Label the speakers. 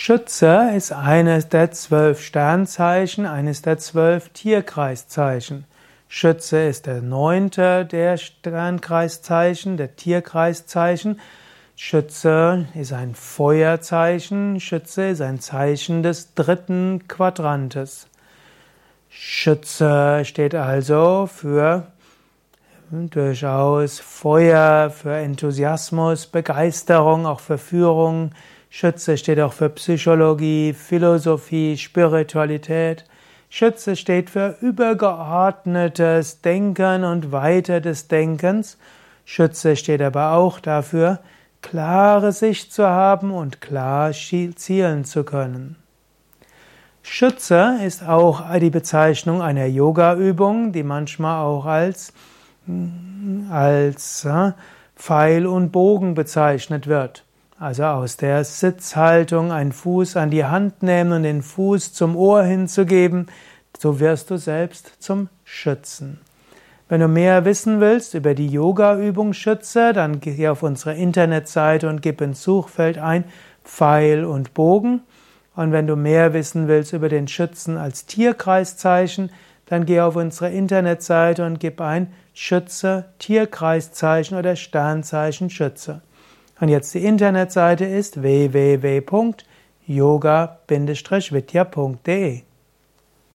Speaker 1: Schütze ist eines der zwölf Sternzeichen, eines der zwölf Tierkreiszeichen. Schütze ist der neunte der Sternkreiszeichen, der Tierkreiszeichen. Schütze ist ein Feuerzeichen, Schütze ist ein Zeichen des dritten Quadrantes. Schütze steht also für durchaus Feuer, für Enthusiasmus, Begeisterung, auch für Führung, Schütze steht auch für Psychologie, Philosophie, Spiritualität. Schütze steht für übergeordnetes Denken und Weite des Denkens. Schütze steht aber auch dafür, klare Sicht zu haben und klar zielen zu können. Schütze ist auch die Bezeichnung einer Yoga-Übung, die manchmal auch als, als äh, Pfeil und Bogen bezeichnet wird. Also aus der Sitzhaltung einen Fuß an die Hand nehmen und den Fuß zum Ohr hinzugeben, so wirst du selbst zum Schützen. Wenn du mehr wissen willst über die Yoga-Übung Schütze, dann geh auf unsere Internetseite und gib ins Suchfeld ein Pfeil und Bogen. Und wenn du mehr wissen willst über den Schützen als Tierkreiszeichen, dann geh auf unsere Internetseite und gib ein Schütze, Tierkreiszeichen oder Sternzeichen Schütze. Und jetzt die Internetseite ist www.yoga-vidya.de